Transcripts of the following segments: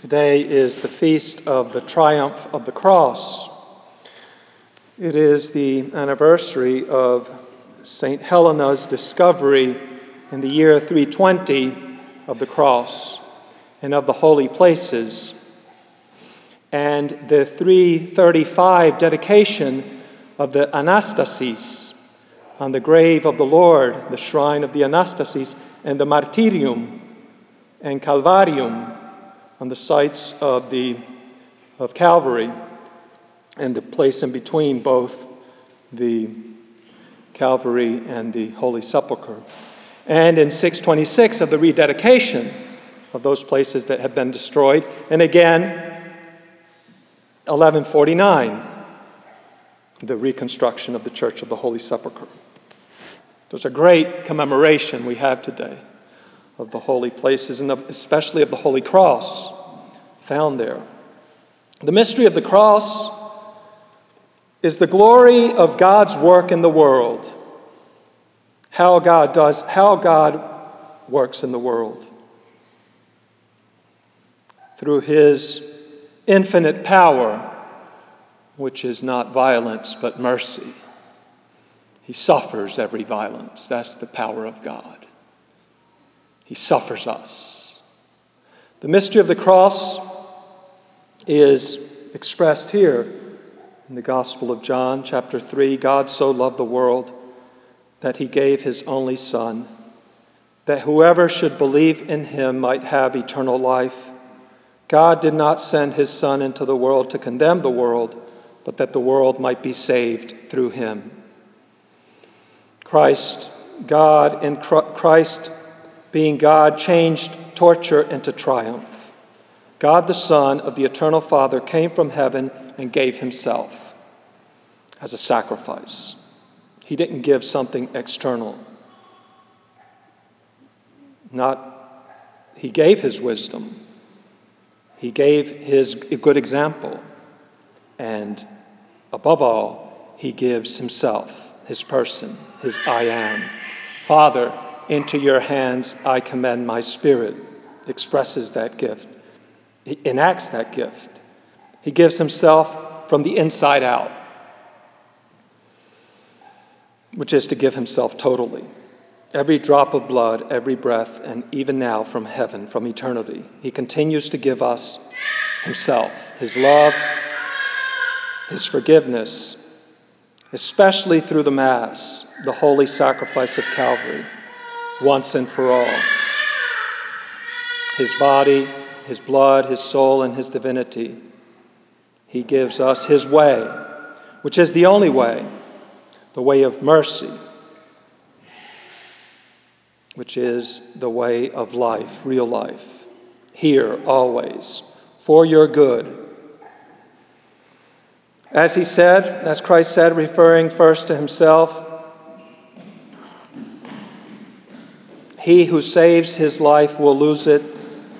Today is the feast of the triumph of the cross. It is the anniversary of St. Helena's discovery in the year 320 of the cross and of the holy places, and the 335 dedication of the Anastasis on the grave of the Lord, the shrine of the Anastasis, and the Martyrium and Calvarium on the sites of, the, of Calvary and the place in between both the Calvary and the Holy Sepulchre. And in 626 of the rededication of those places that have been destroyed. And again, 1149, the reconstruction of the Church of the Holy Sepulchre. There's a great commemoration we have today of the holy places and especially of the Holy Cross found there. The mystery of the cross is the glory of God's work in the world. How God does, how God works in the world. Through his infinite power, which is not violence but mercy. He suffers every violence. That's the power of God. He suffers us. The mystery of the cross is expressed here in the Gospel of John, chapter 3. God so loved the world that he gave his only Son, that whoever should believe in him might have eternal life. God did not send his Son into the world to condemn the world, but that the world might be saved through him. Christ, God in Christ being God, changed torture into triumph. God the Son of the eternal Father came from heaven and gave himself as a sacrifice. He didn't give something external. Not he gave his wisdom. He gave his good example. And above all, he gives himself, his person, his I am. Father, into your hands I commend my spirit, expresses that gift. He enacts that gift. He gives himself from the inside out, which is to give himself totally. Every drop of blood, every breath, and even now from heaven, from eternity. He continues to give us himself, his love, his forgiveness, especially through the Mass, the holy sacrifice of Calvary, once and for all. His body, his blood, his soul, and his divinity. He gives us his way, which is the only way, the way of mercy, which is the way of life, real life, here always, for your good. As he said, as Christ said, referring first to himself, he who saves his life will lose it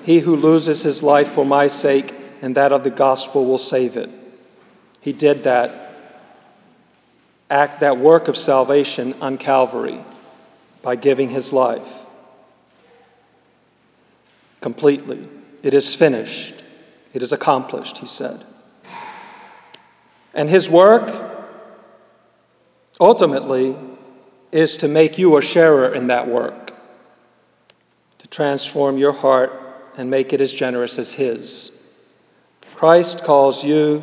he who loses his life for my sake and that of the gospel will save it. He did that act, that work of salvation on Calvary by giving his life completely. It is finished. It is accomplished, he said. And his work ultimately is to make you a sharer in that work, transform your heart and make it as generous as His. Christ calls you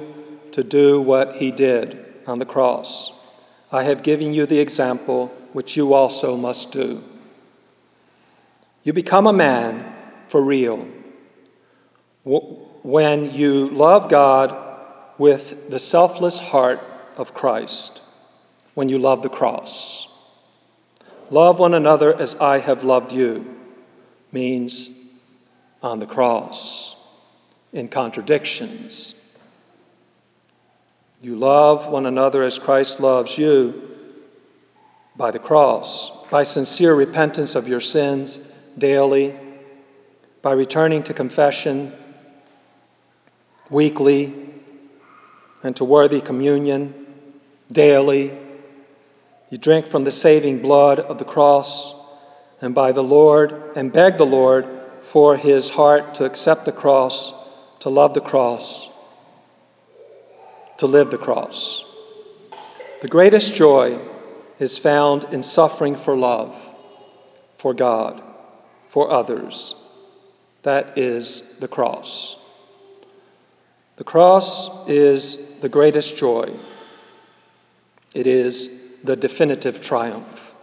to do what He did on the cross. I have given you the example which you also must do. You become a man for real when you love God with the selfless heart of Christ, when you love the cross. Love one another as I have loved you means on the cross in contradictions. You love one another as Christ loves you by the cross, by sincere repentance of your sins daily, by returning to confession weekly and to worthy communion daily. You drink from the saving blood of the cross and by the Lord and beg the Lord for his heart to accept the cross to love the cross, to live the cross. The greatest joy is found in suffering for love, for God, for others. That is the cross. The cross is the greatest joy. It is the definitive triumph.